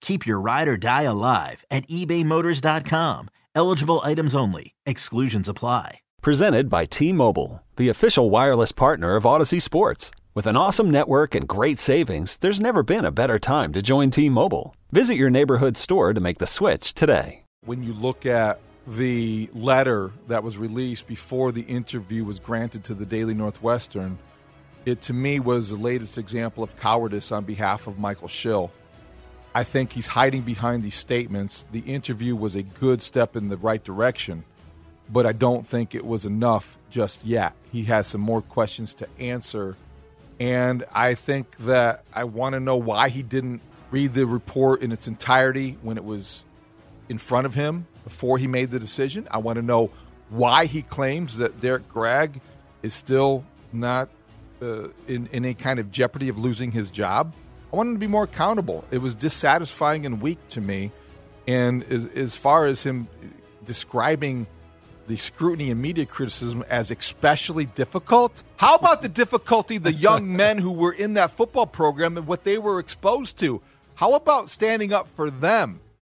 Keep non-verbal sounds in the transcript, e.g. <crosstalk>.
Keep your ride or die alive at ebaymotors.com. Eligible items only. Exclusions apply. Presented by T Mobile, the official wireless partner of Audacy Sports. With an awesome network and great savings, there's never been a better time to join T Mobile. Visit your neighborhood store to make the switch today. When you look at the letter that was released before the interview was granted to the Daily Northwestern, it to me was the latest example of cowardice on behalf of Michael Schill. I think he's hiding behind these statements. The interview was a good step in the right direction but I don't think it was enough just yet. He has some more questions to answer. And I think that I want to know why he didn't read the report in its entirety when it was in front of him before he made the decision. I want to know why he claims that Derrick Gragg is still not uh, in, in a kind of jeopardy of losing his job. I wanted to be more accountable. It was dissatisfying and weak to me. And as, as far as him describing the scrutiny and media criticism as especially difficult. How about the difficulty the <laughs> young men who were in that football program and what they were exposed to? How about standing up for them